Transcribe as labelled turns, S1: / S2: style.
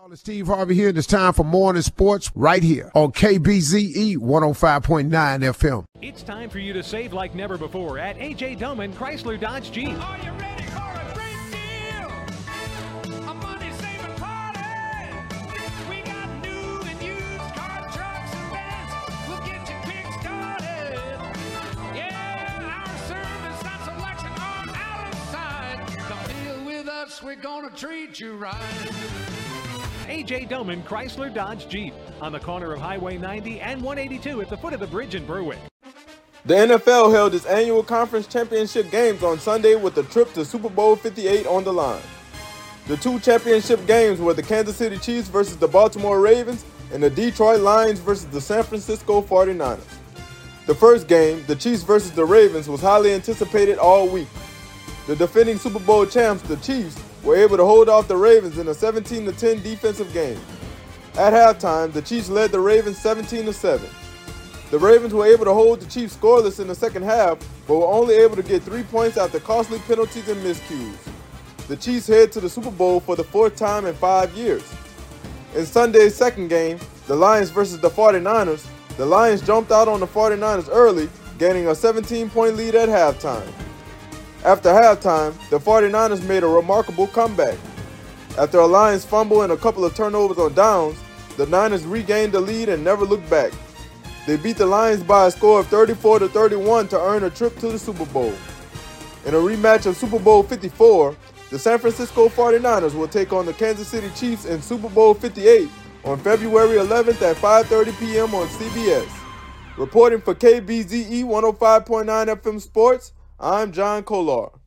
S1: Y'all, it's Steve Harvey here, and it's time for morning sports right here on KBZE 105.9 FM.
S2: It's time for you to save like never before at AJ Doman Chrysler Dodge Jeep.
S3: Are you ready for a great deal? A money saving party. We got new and used car, trucks, and vans. We'll get you kick started. Yeah, our service and selection are out of sight. Come deal with us, we're gonna treat you right.
S2: AJ Doman Chrysler Dodge Jeep on the corner of Highway 90 and 182 at the foot of the bridge in Berwick.
S4: The NFL held its annual conference championship games on Sunday with a trip to Super Bowl 58 on the line. The two championship games were the Kansas City Chiefs versus the Baltimore Ravens and the Detroit Lions versus the San Francisco 49ers. The first game, the Chiefs versus the Ravens, was highly anticipated all week. The defending Super Bowl champs, the Chiefs, were able to hold off the Ravens in a 17 10 defensive game. At halftime, the Chiefs led the Ravens 17 7. The Ravens were able to hold the Chiefs scoreless in the second half, but were only able to get three points after costly penalties and miscues. The Chiefs head to the Super Bowl for the fourth time in five years. In Sunday's second game, the Lions versus the 49ers, the Lions jumped out on the 49ers early, gaining a 17 point lead at halftime. After halftime, the 49ers made a remarkable comeback. After a Lions fumble and a couple of turnovers on downs, the Niners regained the lead and never looked back. They beat the Lions by a score of 34 to 31 to earn a trip to the Super Bowl. In a rematch of Super Bowl 54, the San Francisco 49ers will take on the Kansas City Chiefs in Super Bowl 58 on February 11th at 5:30 p.m. on CBS. Reporting for KBZE 105.9 FM Sports, I'm John Colar.